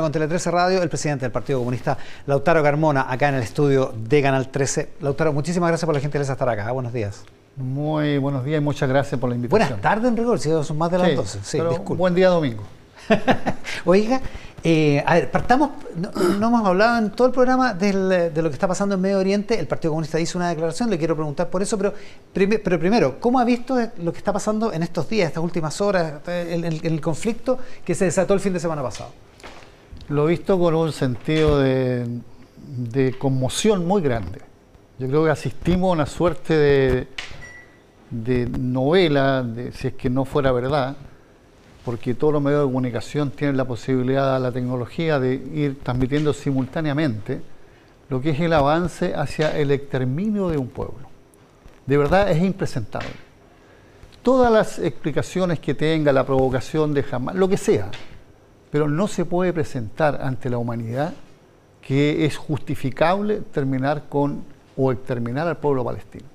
Con Tele 13 Radio, el presidente del Partido Comunista, Lautaro Carmona, acá en el estudio de Canal 13. Lautaro, muchísimas gracias por la gentileza de estar acá. Buenos días. Muy buenos días y muchas gracias por la invitación. Buenas tardes, en rigor, si son más de las 12. Sí, buen día domingo. Oiga, eh, a ver, partamos, no, hemos hablado en todo el programa de lo que está pasando en Medio Oriente, el Partido Comunista hizo una declaración, le quiero preguntar por eso, pero, pero primero, ¿cómo ha visto lo que está pasando en estos días, estas últimas horas, el, el conflicto que se desató el fin de semana pasado? Lo he visto con un sentido de, conmoción muy grande. Yo creo que asistimos a una suerte de, novela, de, si es que no fuera verdad, porque todos los medios de comunicación tienen la posibilidad, la tecnología de ir transmitiendo simultáneamente lo que es el avance hacia el exterminio de un pueblo. De verdad es impresentable. Todas las explicaciones que tenga, la provocación de jamás, lo que sea, pero no se puede presentar ante la humanidad que es justificable terminar con o exterminar al pueblo palestino.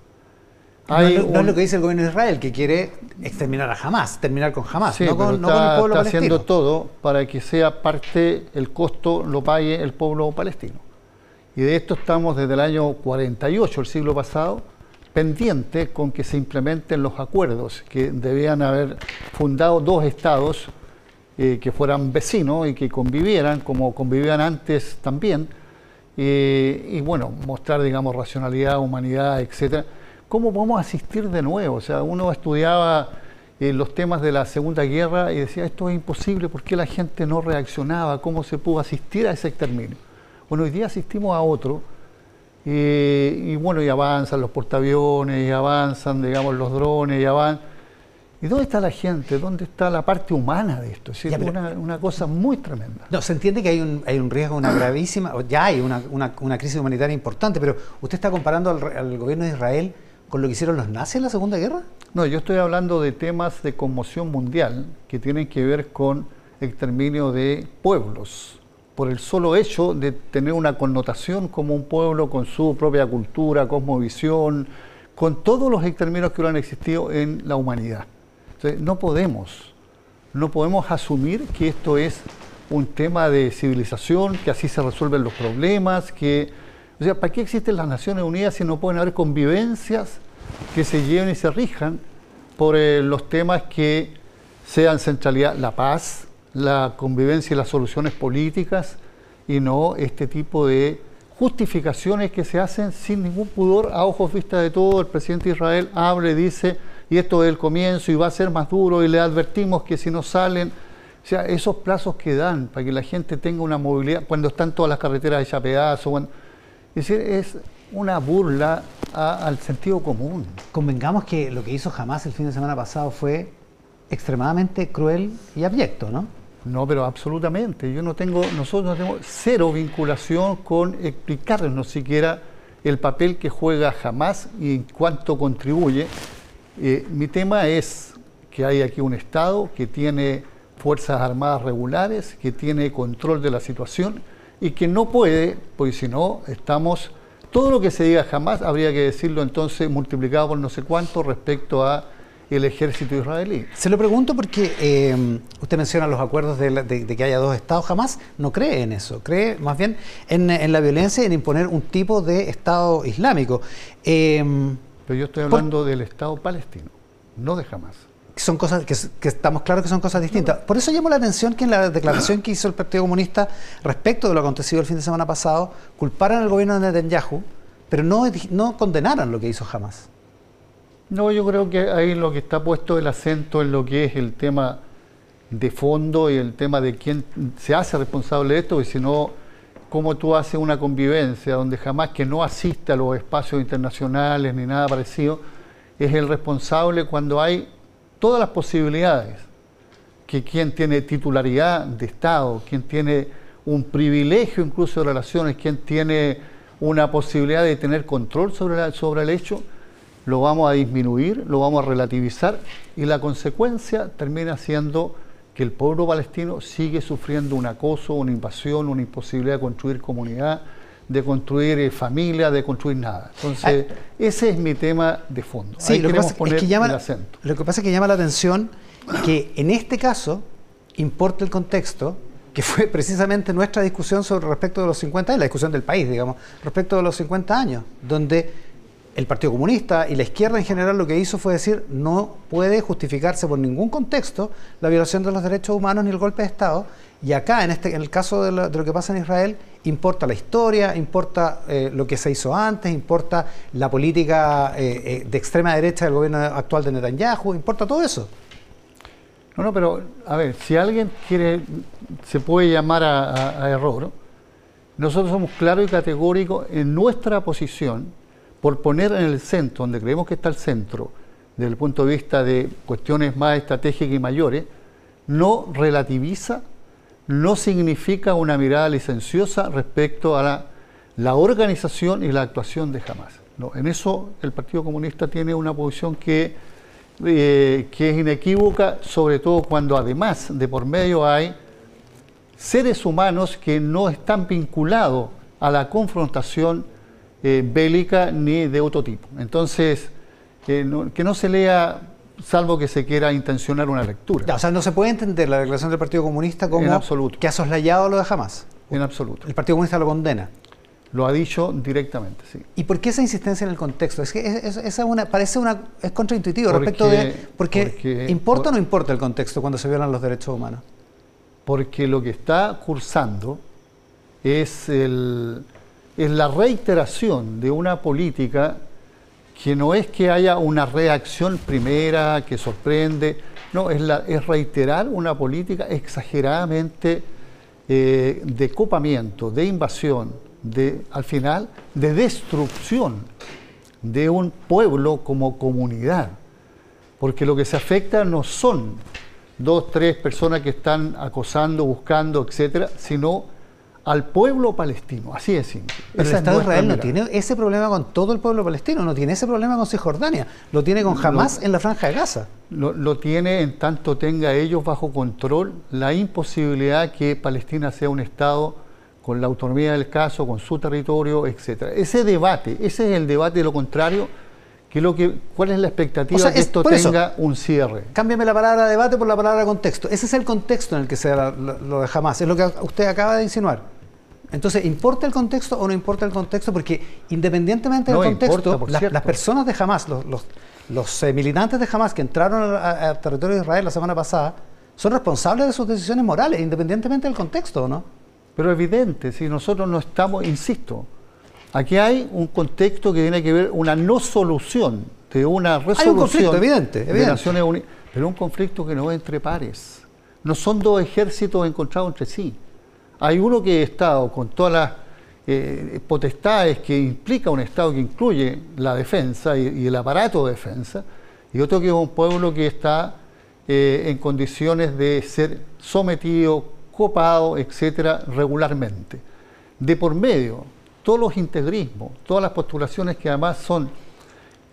no, es lo que dice el gobierno de Israel, que quiere exterminar a Hamas, terminar con Hamas, no, con, el pueblo está haciendo todo para que sea parte, el costo lo pague el pueblo palestino. Y de esto estamos desde el año 48, el siglo pasado, pendientes con que se implementen los acuerdos que debían haber fundado dos estados eh, que fueran vecinos y que convivieran como convivían antes también, eh, y bueno, mostrar, digamos, racionalidad, humanidad, etcétera. ¿Cómo podemos asistir de nuevo? O sea, uno estudiaba eh, los temas de la Segunda Guerra y decía, esto es imposible, ¿por qué la gente no reaccionaba? ¿Cómo se pudo asistir a ese exterminio? Bueno, hoy día asistimos a otro, y bueno, y avanzan los portaaviones, y avanzan, digamos, los drones, y avanzan ¿Y dónde está la gente? ¿Dónde está la parte humana de esto? Es una, cosa muy tremenda. No, se entiende que hay un, hay un riesgo, una gravísima, ya hay una, una, crisis humanitaria importante, pero ¿usted está comparando al, gobierno de Israel con lo que hicieron los nazis en la Segunda Guerra? No, yo estoy hablando de temas de conmoción mundial que tienen que ver con exterminio de pueblos, por el solo hecho de tener una connotación como un pueblo con su propia cultura, cosmovisión, con todos los exterminios que han existido en la humanidad no podemos, no podemos asumir que esto es un tema de civilización, que así se resuelven los problemas, que... O sea, ¿para qué existen las Naciones Unidas si no pueden haber convivencias que se lleven y se rijan por eh, los temas que sean centralidad, la paz, la convivencia y las soluciones políticas y no este tipo de justificaciones que se hacen sin ningún pudor a ojos vista de todo. El presidente de Israel habla y dice y esto es el comienzo y va a ser más duro y le advertimos que si no salen, o sea, esos plazos que dan para que la gente tenga una movilidad, cuando están todas las carreteras hechas pedazos, es decir, es una burla al sentido común. Convengamos que lo que hizo jamás el fin de semana pasado fue extremadamente cruel y abyecto, ¿no? No, pero absolutamente. Yo no tengo, nosotros no tenemos cero vinculación con explicarnos siquiera el papel que juega jamás y en cuánto contribuye eh, mi tema es que hay aquí un Estado que tiene Fuerzas Armadas regulares, que tiene control de la situación y que no puede, porque si no, estamos, todo lo que se diga jamás habría que decirlo entonces multiplicado por no sé cuánto respecto a el ejército israelí. Se lo pregunto porque eh, usted menciona los acuerdos de, que haya dos estados, jamás no cree en eso, cree más bien en, la violencia y en imponer un tipo de Estado islámico. Eh, pero yo estoy hablando del Estado palestino, no de Hamas. Son cosas que, estamos claros que son cosas distintas. Por eso llamó la atención que en la declaración que hizo el Partido Comunista respecto de lo acontecido el fin de semana pasado, culparan al gobierno de Netanyahu, pero no, no condenaran lo que hizo Hamas. No, yo creo que ahí lo que está puesto el acento en lo que es el tema de fondo y el tema de quién se hace responsable de esto, y si no cómo tú haces una convivencia donde jamás que no asiste a los espacios internacionales ni nada parecido, es el responsable cuando hay todas las posibilidades, que quien tiene titularidad de Estado, quien tiene un privilegio incluso de relaciones, quien tiene una posibilidad de tener control sobre, sobre el hecho, lo vamos a disminuir, lo vamos a relativizar y la consecuencia termina siendo que el pueblo palestino sigue sufriendo un acoso, una invasión, una imposibilidad de construir comunidad, de construir eh, familia, de construir nada. Entonces, ah. ese es mi tema de fondo. Sí, lo que, pasa, es que llama, lo que pasa es que llama la atención que en este caso importa el contexto que fue precisamente nuestra discusión sobre respecto de los 50 años, la discusión del país, digamos, respecto de los 50 años, donde el Partido Comunista y la izquierda en general lo que hizo fue decir no puede justificarse por ningún contexto la violación de los derechos humanos ni el golpe de Estado. Y acá, en, este, en el caso de lo, que pasa en Israel, importa la historia, importa eh, lo que se hizo antes, importa la política eh, eh, de extrema derecha del gobierno actual de Netanyahu, importa todo eso. No, no, pero a ver, si alguien quiere, se puede llamar a, a error, nosotros somos claros y categóricos en nuestra posición por poner en el centro, donde creemos que está el centro, desde el punto de vista de cuestiones más estratégicas y mayores, no relativiza, no significa una mirada licenciosa respecto a la, organización y la actuación de Hamas. No, en eso el Partido Comunista tiene una posición que, eh, que es inequívoca, sobre todo cuando además de por medio hay seres humanos que no están vinculados a la confrontación eh, bélica ni de otro tipo. Entonces, que no se lea salvo que se quiera intencionar una lectura. o sea, no se puede entender la declaración del Partido Comunista como que ha soslayado lo de Hamas. En absoluto. El Partido Comunista lo condena. Lo ha dicho directamente, sí. ¿Y por qué esa insistencia en el contexto? Es que una, parece una, es contraintuitivo respecto de... Porque, ¿importa o no importa el contexto cuando se violan los derechos humanos? Porque lo que está cursando es el, es la reiteración de una política que no es que haya una reacción primera que sorprende, no, es, la, es reiterar una política exageradamente eh, de copamiento, de invasión, de, al final, de destrucción de un pueblo como comunidad. Porque lo que se afecta no son dos, tres personas que están acosando, buscando, etcétera, sino al pueblo palestino, así es simple. Pero el Estado de Israel no tiene ese problema con todo el pueblo palestino, no tiene ese problema con Cisjordania, lo tiene con Hamas en la franja de Gaza. Lo, tiene en tanto tenga ellos bajo control la imposibilidad que Palestina sea un Estado con la autonomía del caso, con su territorio, etc. Ese debate, ese es el debate de lo contrario, que lo que, ¿cuál es la expectativa de que esto tenga un cierre? Cámbiame la palabra debate por la palabra contexto. Ese es el contexto en el que se da lo de Hamas, es lo que usted acaba de insinuar. Entonces, ¿importa el contexto o no importa el contexto? Porque independientemente del contexto, las personas de Hamas, los, eh, militantes de Hamas que entraron al territorio de Israel la semana pasada, son responsables de sus decisiones morales, independientemente del contexto, ¿no? Pero evidente, si nosotros no estamos, insisto, aquí hay un contexto que tiene que ver una no solución de una resolución hay un conflicto, evidente, de Naciones Unidas, pero un conflicto que no es entre pares. No son dos ejércitos encontrados entre sí. Hay uno que Estado, con todas las eh, potestades que implica un Estado que incluye la defensa y, el aparato de defensa, y otro que es un pueblo que está eh, en condiciones de ser sometido, copado, etcétera, regularmente. De por medio, todos los integrismos, todas las postulaciones que además son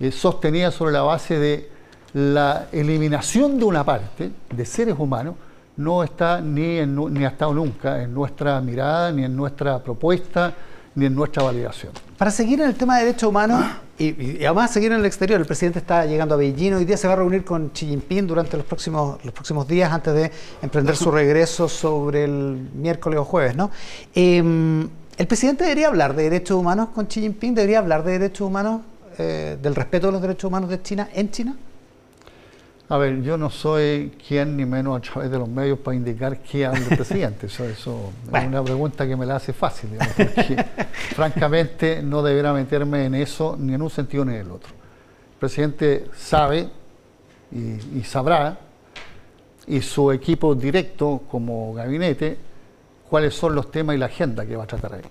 eh, sostenidas sobre la base de la eliminación de una parte de seres humanos, no está ni, ni ha estado nunca en nuestra mirada, ni en nuestra propuesta, ni en nuestra validación. Para seguir en el tema de derechos humanos y, además seguir en el exterior, el presidente está llegando a Beijing, hoy día se va a reunir con Xi Jinping durante los próximos, los próximos días antes de emprender su regreso sobre el miércoles o jueves. ¿no? Em, ¿El presidente debería hablar de derechos humanos con Xi Jinping? ¿Debería hablar de derechos humanos, eh, del respeto de los derechos humanos de China en China? A ver, yo no soy quien ni menos a través de los medios para indicar qué habla el presidente. Eso, eso es una pregunta que me la hace fácil, porque francamente no debería meterme en eso ni en un sentido ni en el otro. El presidente sabe y, sabrá, y su equipo directo como gabinete, cuáles son los temas y la agenda que va a tratar ahí.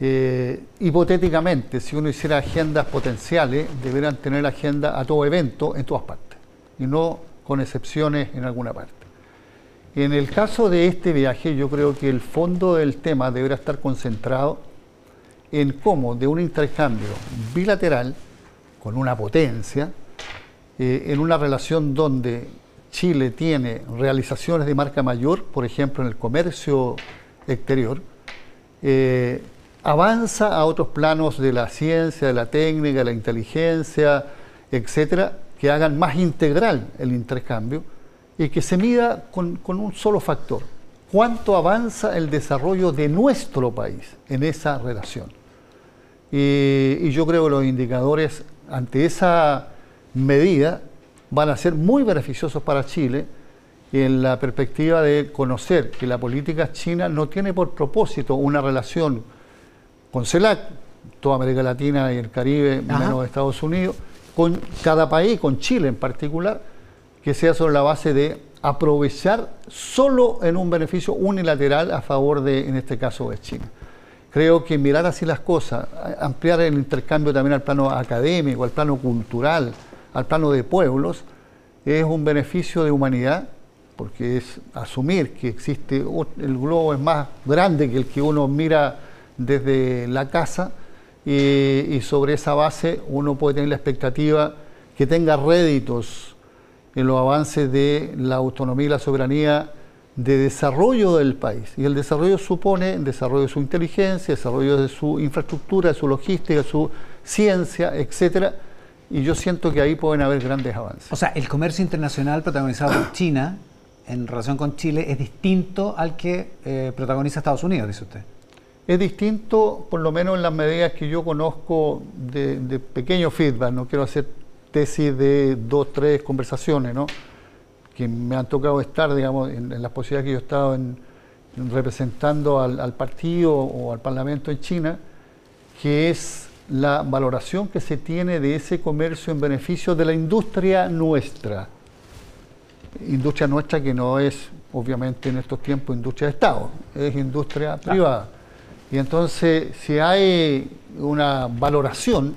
Eh, hipotéticamente, si uno hiciera agendas potenciales, deberían tener agenda a todo evento en todas partes y no con excepciones en alguna parte. En el caso de este viaje, yo creo que el fondo del tema deberá estar concentrado en cómo de un intercambio bilateral con una potencia, eh, en una relación donde Chile tiene realizaciones de marca mayor, por ejemplo en el comercio exterior, eh, avanza a otros planos de la ciencia, de la técnica, de la inteligencia, etcétera, que hagan más integral el intercambio y que se mida con, un solo factor. cuánto avanza el desarrollo de nuestro país en esa relación. Y, yo creo que los indicadores ante esa medida van a ser muy beneficiosos para Chile en la perspectiva de conocer que la política china no tiene por propósito una relación con CELAC, toda América Latina y el Caribe, menos Estados Unidos, con cada país, con Chile en particular, que sea sobre la base de aprovechar solo en un beneficio unilateral a favor de, en este caso, de China. Creo que mirar así las cosas, ampliar el intercambio también al plano académico, al plano cultural, al plano de pueblos, es un beneficio de humanidad, porque es asumir que existe, el globo es más grande que el que uno mira desde la casa, y, sobre esa base uno puede tener la expectativa que tenga réditos en los avances de la autonomía y la soberanía de desarrollo del país. Y el desarrollo supone desarrollo de su inteligencia, desarrollo de su infraestructura, de su logística, de su ciencia, etcétera. Y yo siento que ahí pueden haber grandes avances. O sea, el comercio internacional protagonizado por China en relación con Chile es distinto al que eh, protagoniza Estados Unidos, dice usted. Es distinto, por lo menos en las medidas que yo conozco de, de pequeño feedback, no quiero hacer tesis de dos, tres conversaciones, ¿no? que me han tocado estar, digamos, en, las posibilidades que yo he estado en, representando al, partido o al parlamento en China, que es la valoración que se tiene de ese comercio en beneficio de la industria nuestra. Industria nuestra que no es, obviamente, en estos tiempos industria de Estado, es industria privada. Y entonces, si hay una valoración,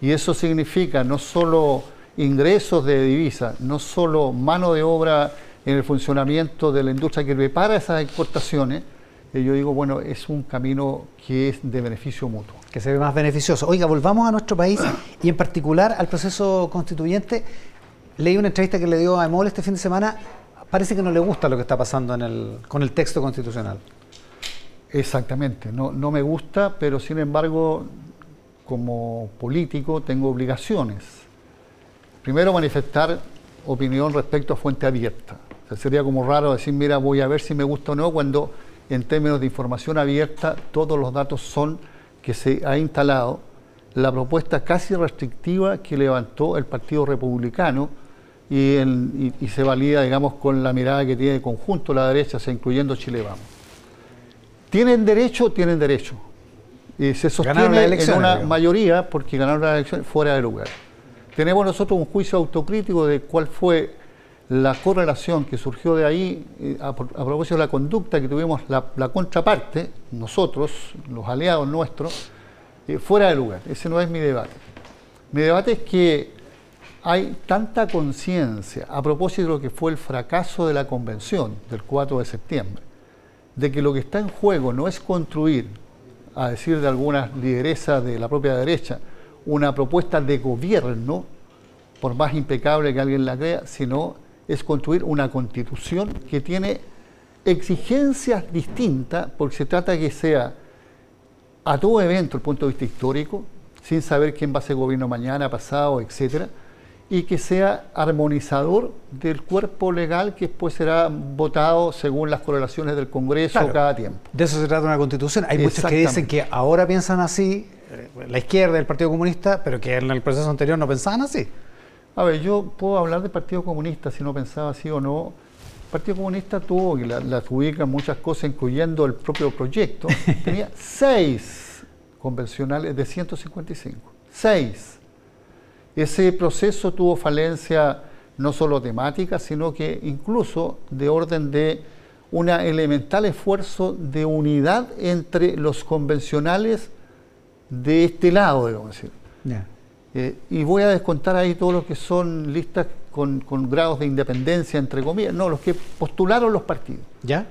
y eso significa no solo ingresos de divisas, no solo mano de obra en el funcionamiento de la industria que prepara esas exportaciones, eh, yo digo, bueno, es un camino que es de beneficio mutuo. Que se ve más beneficioso. Oiga, volvamos a nuestro país y en particular al proceso constituyente. Leí una entrevista que le dio a Emol este fin de semana. Parece que no le gusta lo que está pasando con el texto constitucional. Exactamente, no, no me gusta, pero sin embargo como político tengo obligaciones. Primero, manifestar opinión respecto a fuente abierta. sería como raro decir, mira, voy a ver si me gusta o no, cuando en términos de información abierta todos los datos son que se ha instalado la propuesta casi restrictiva que levantó el Partido Republicano y, se valida, digamos, con la mirada que tiene conjunto la derecha, incluyendo Chile Vamos. ¿Tienen derecho? Tienen derecho y se sostiene en una mayoría porque ganaron la elección fuera de lugar. Tenemos nosotros un juicio autocrítico de cuál fue la correlación que surgió de ahí eh, a, propósito de la conducta que tuvimos la, contraparte, nosotros, los aliados nuestros, eh, fuera de lugar. Ese no es mi debate. Mi debate es que hay tanta conciencia a propósito de lo que fue el fracaso de la convención del 4 de septiembre, de que lo que está en juego no es construir a decir de algunas lideresas de la propia derecha, una propuesta de gobierno, por más impecable que alguien la crea, sino es construir una constitución que tiene exigencias distintas, porque se trata de que sea a todo evento, el punto de vista histórico, sin saber quién va a ser gobierno mañana, pasado, etcétera, y que sea armonizador del cuerpo legal que después será votado según las correlaciones del Congreso cada tiempo. De eso se trata una constitución. Hay muchos que dicen que ahora piensan así, eh, la izquierda del Partido Comunista, pero que en el proceso anterior no pensaban así. A ver, yo puedo hablar del Partido Comunista si no pensaba así o no. El Partido Comunista tuvo, y las la ubican muchas cosas, incluyendo el propio proyecto, tenía seis convencionales de 155. Seis. Ese proceso tuvo falencia no solo temática, sino que incluso de orden de un elemental esfuerzo de unidad entre los convencionales de este lado, digamos decir. Eh, y voy a descontar ahí todos los que son listas con, con, grados de independencia, entre comillas, no, los que postularon los partidos. ¿Ya?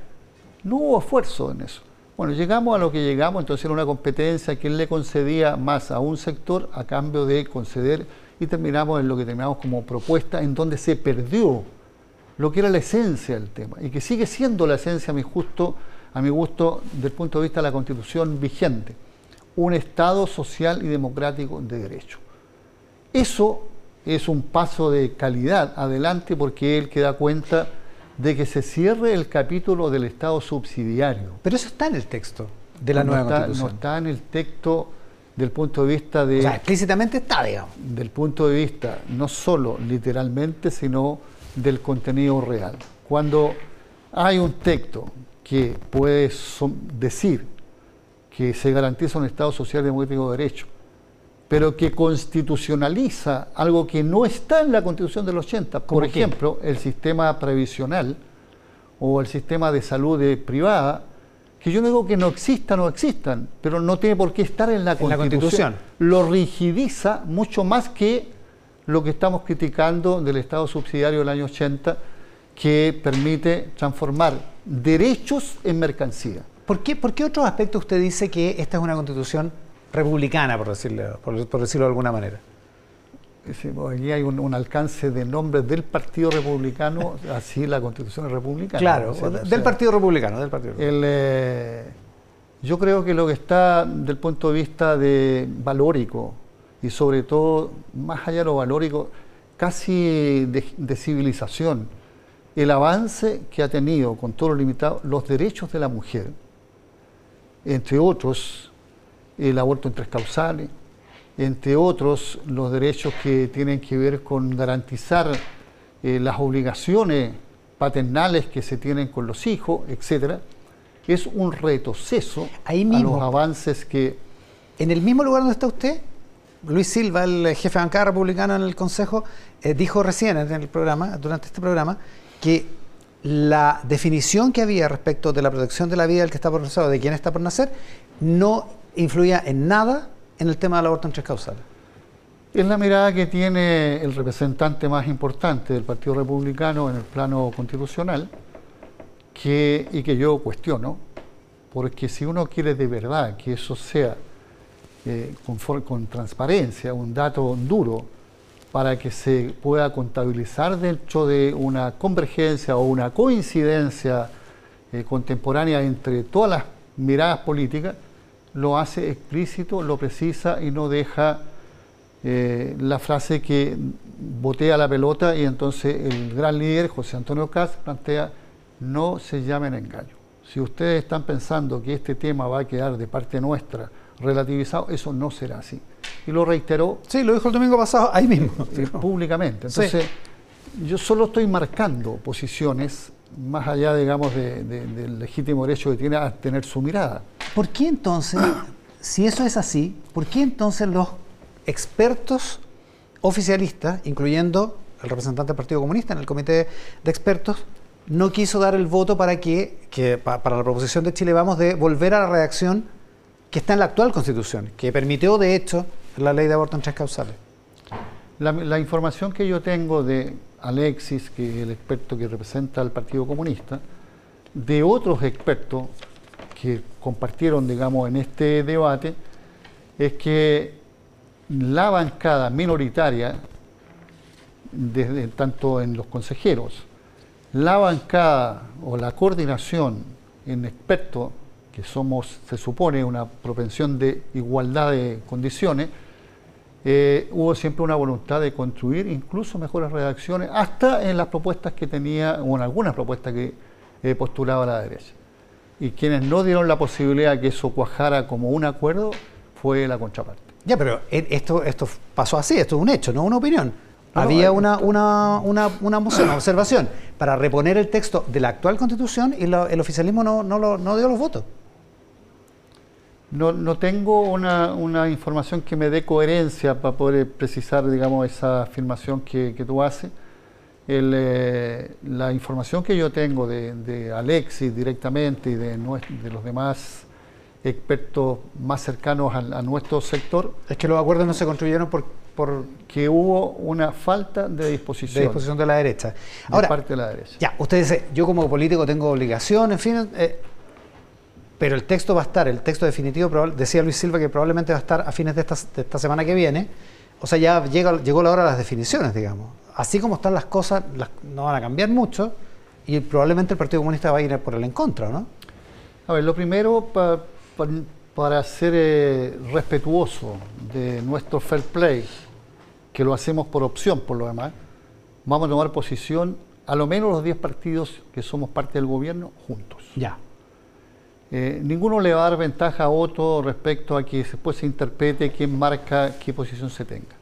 No hubo esfuerzo en eso. Bueno, llegamos a lo que llegamos, entonces era una competencia que le concedía más a un sector a cambio de conceder y terminamos en lo que terminamos como propuesta, en donde se perdió lo que era la esencia del tema y que sigue siendo la esencia a mi, justo, a mi gusto desde el punto de vista de la constitución vigente, un Estado social y democrático de derecho. Eso es un paso de calidad adelante porque él que da cuenta de que se cierre el capítulo del Estado subsidiario. Pero eso está en el texto de la no nueva está, constitución. No está en el texto del punto de vista de... O sea, explícitamente está, digamos. Del punto de vista no solo literalmente, sino del contenido real. Cuando hay un texto que puede decir que se garantiza un Estado social democrático de derecho, pero que constitucionaliza algo que no está en la Constitución del 80, por ejemplo, el sistema previsional o el sistema de salud privada, que yo no digo que no existan o existan, pero no tiene por qué estar en la, Constitución. Lo rigidiza mucho más que lo que estamos criticando del Estado subsidiario del año 80, que permite transformar derechos en mercancía. ¿Por qué, ¿Por qué otros aspectos usted dice que esta es una constitución republicana, por decirlo, por, decirlo de alguna manera. Aquí hay un, alcance de nombres del Partido Republicano, así la Constitución es republicana. Claro, del Partido Republicano. Del partido eh, yo creo que lo que está del punto de vista de valórico y sobre todo, más allá de lo valórico, casi de, civilización, el avance que ha tenido, con todo lo limitado, los derechos de la mujer, entre otros, el aborto en tres causales, entre otros los derechos que tienen que ver con garantizar eh, las obligaciones paternales que se tienen con los hijos, etcétera, es un retroceso Ahí mismo, a los avances que... En el mismo lugar donde está usted, Luis Silva, el jefe de bancada republicana en el Consejo, eh, dijo recién en el programa, durante este programa, que la definición que había respecto de la protección de la vida del que está por nacer o de quien está por nacer no influía en nada en el tema del aborto en tres causales. Es la mirada que tiene el representante más importante del Partido Republicano en el plano constitucional que, y que yo cuestiono, porque si uno quiere de verdad que eso sea eh, con, con, transparencia, un dato duro, para que se pueda contabilizar dentro de una convergencia o una coincidencia eh, contemporánea entre todas las miradas políticas, lo hace explícito, lo precisa y no deja eh, la frase que botea la pelota y entonces el gran líder, José Antonio Caz, plantea, no se llamen engaño. Si ustedes están pensando que este tema va a quedar de parte nuestra relativizado, eso no será así. Y lo reiteró. Sí, lo dijo el domingo pasado ahí mismo. Eh, públicamente. Entonces, yo solo estoy marcando posiciones más allá, digamos, del legítimo derecho que tiene a tener su mirada. ¿Por qué entonces, si eso es así, por qué entonces los expertos oficialistas, incluyendo el representante del Partido Comunista en el comité de expertos, no quiso dar el voto para que, para la proposición de Chile Vamos de volver a la redacción que está en la actual Constitución, que permitió de hecho la ley de aborto en tres causales? La información que yo tengo de Alexis, que es el experto que representa al Partido Comunista, de otros expertos que compartieron, digamos, en este debate, es que la bancada minoritaria, desde, tanto en los consejeros, la bancada o la coordinación en expertos, que somos, se supone, una propensión de igualdad de condiciones, eh, hubo siempre una voluntad de construir incluso mejores redacciones, hasta en las propuestas que tenía, o en algunas propuestas que eh, postulaba la derecha. Y quienes no dieron la posibilidad de que eso cuajara como un acuerdo fue la contraparte. Ya, pero esto, esto pasó así, esto es un hecho, no una opinión. Había una, una, una, una moción, una observación, para reponer el texto de la actual constitución y el oficialismo no, no, no dio los votos. No, no tengo una, una, información que me dé coherencia para poder precisar, digamos, esa afirmación que, que tú haces. El, eh, la información que yo tengo de, de Alexis directamente y de, de, los demás expertos más cercanos a, nuestro sector... Es que los acuerdos no se construyeron por, por... Que hubo una falta de disposición. De disposición de la derecha. Ahora, parte de la derecha. Ya, usted dice, yo como político tengo obligación, en fin... Eh, pero el texto va a estar, el texto definitivo, decía Luis Silva que probablemente va a estar a fines de esta, semana que viene, o sea, ya llega, llegó la hora de las definiciones, digamos. Así como están las cosas, no van a cambiar mucho y probablemente el Partido Comunista va a ir por el en contra, ¿no? A ver, lo primero, para ser eh, respetuoso de nuestro fair play, que lo hacemos por opción por lo demás, vamos a tomar posición a lo menos los 10 partidos que somos parte del gobierno juntos. Ya. Eh, ninguno le va a dar ventaja a otro respecto a que después se interprete quién marca qué posición se tenga.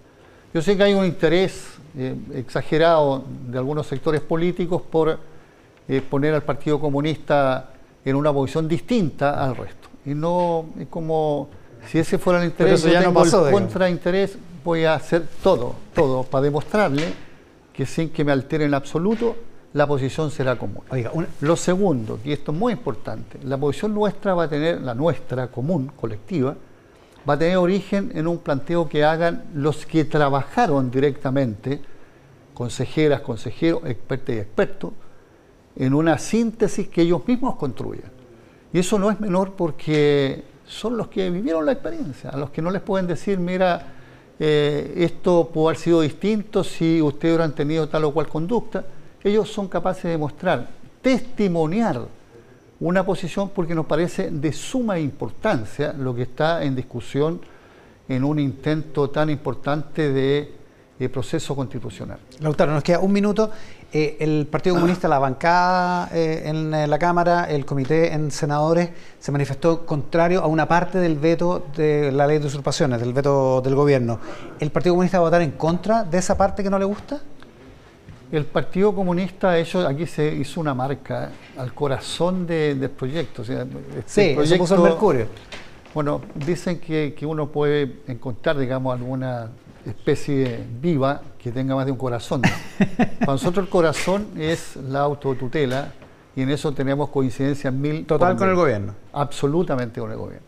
Yo sé que hay un interés eh, exagerado de algunos sectores políticos por eh, poner al Partido Comunista en una posición distinta al resto. Y no es como si ese fuera el interés, yo tengo el contrainterés, voy a hacer todo, todo, para demostrarle que sin que me altere en absoluto, la posición será común. Lo segundo, y esto es muy importante, la posición nuestra va a tener, la nuestra común, colectiva, va a tener origen en un planteo que hagan los que trabajaron directamente, consejeras, consejeros, expertos y expertos, en una síntesis que ellos mismos construyan. Y eso no es menor porque son los que vivieron la experiencia, a los que no les pueden decir, mira, eh, esto puede haber sido distinto si ustedes hubieran tenido tal o cual conducta ellos son capaces de mostrar, testimoniar una posición porque nos parece de suma importancia lo que está en discusión en un intento tan importante de, proceso constitucional. Lautaro, nos queda un minuto. Eh, el Partido Comunista, la bancada eh, en la Cámara, el comité en senadores, se manifestó contrario a una parte del veto de la ley de usurpaciones, del veto del gobierno. ¿El Partido Comunista va a votar en contra de esa parte que no le gusta? El Partido Comunista, hecho, aquí se hizo una marca al corazón del proyecto. este sí, proyecto, puso el Mercurio. Bueno, dicen que, uno puede encontrar, digamos, alguna especie viva que tenga más de un corazón. Para nosotros el corazón es la autotutela y en eso tenemos coincidencia mil. Total con el gobierno. Absolutamente con el gobierno.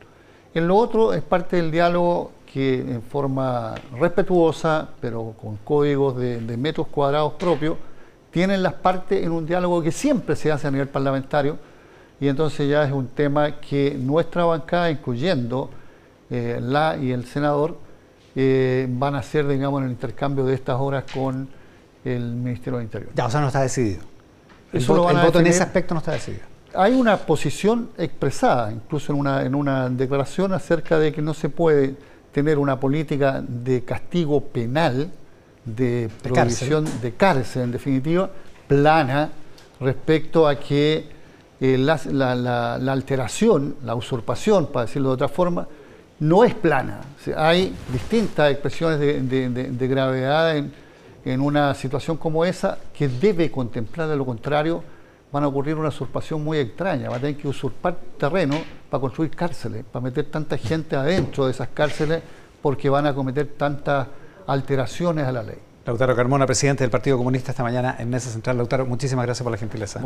En lo otro es parte del diálogo que en forma respetuosa, pero con códigos de, metros cuadrados propios, tienen las partes en un diálogo que siempre se hace a nivel parlamentario, y entonces ya es un tema que nuestra bancada, incluyendo eh, la y el senador, eh, van a hacer, digamos, en el intercambio de estas horas con el Ministerio del Interior. Ya, o sea, no está decidido. El, voto, el voto en ese aspecto no está decidido. Hay una posición expresada, incluso en una, en una declaración, acerca de que no se puede tener una política de castigo penal, de prohibición de cárcel, en definitiva, plana respecto a que eh, la, alteración, la usurpación, para decirlo de otra forma, no es plana. hay distintas expresiones de, gravedad en, en, una situación como esa que debe contemplar, de lo contrario, van a ocurrir una usurpación muy extraña. Va a tener que usurpar terreno para construir cárceles, para meter tanta gente adentro de esas cárceles porque van a cometer tantas alteraciones a la ley. Lautaro Carmona, presidente del Partido Comunista esta mañana en Mesa Central. Lautaro, muchísimas gracias por la gentileza.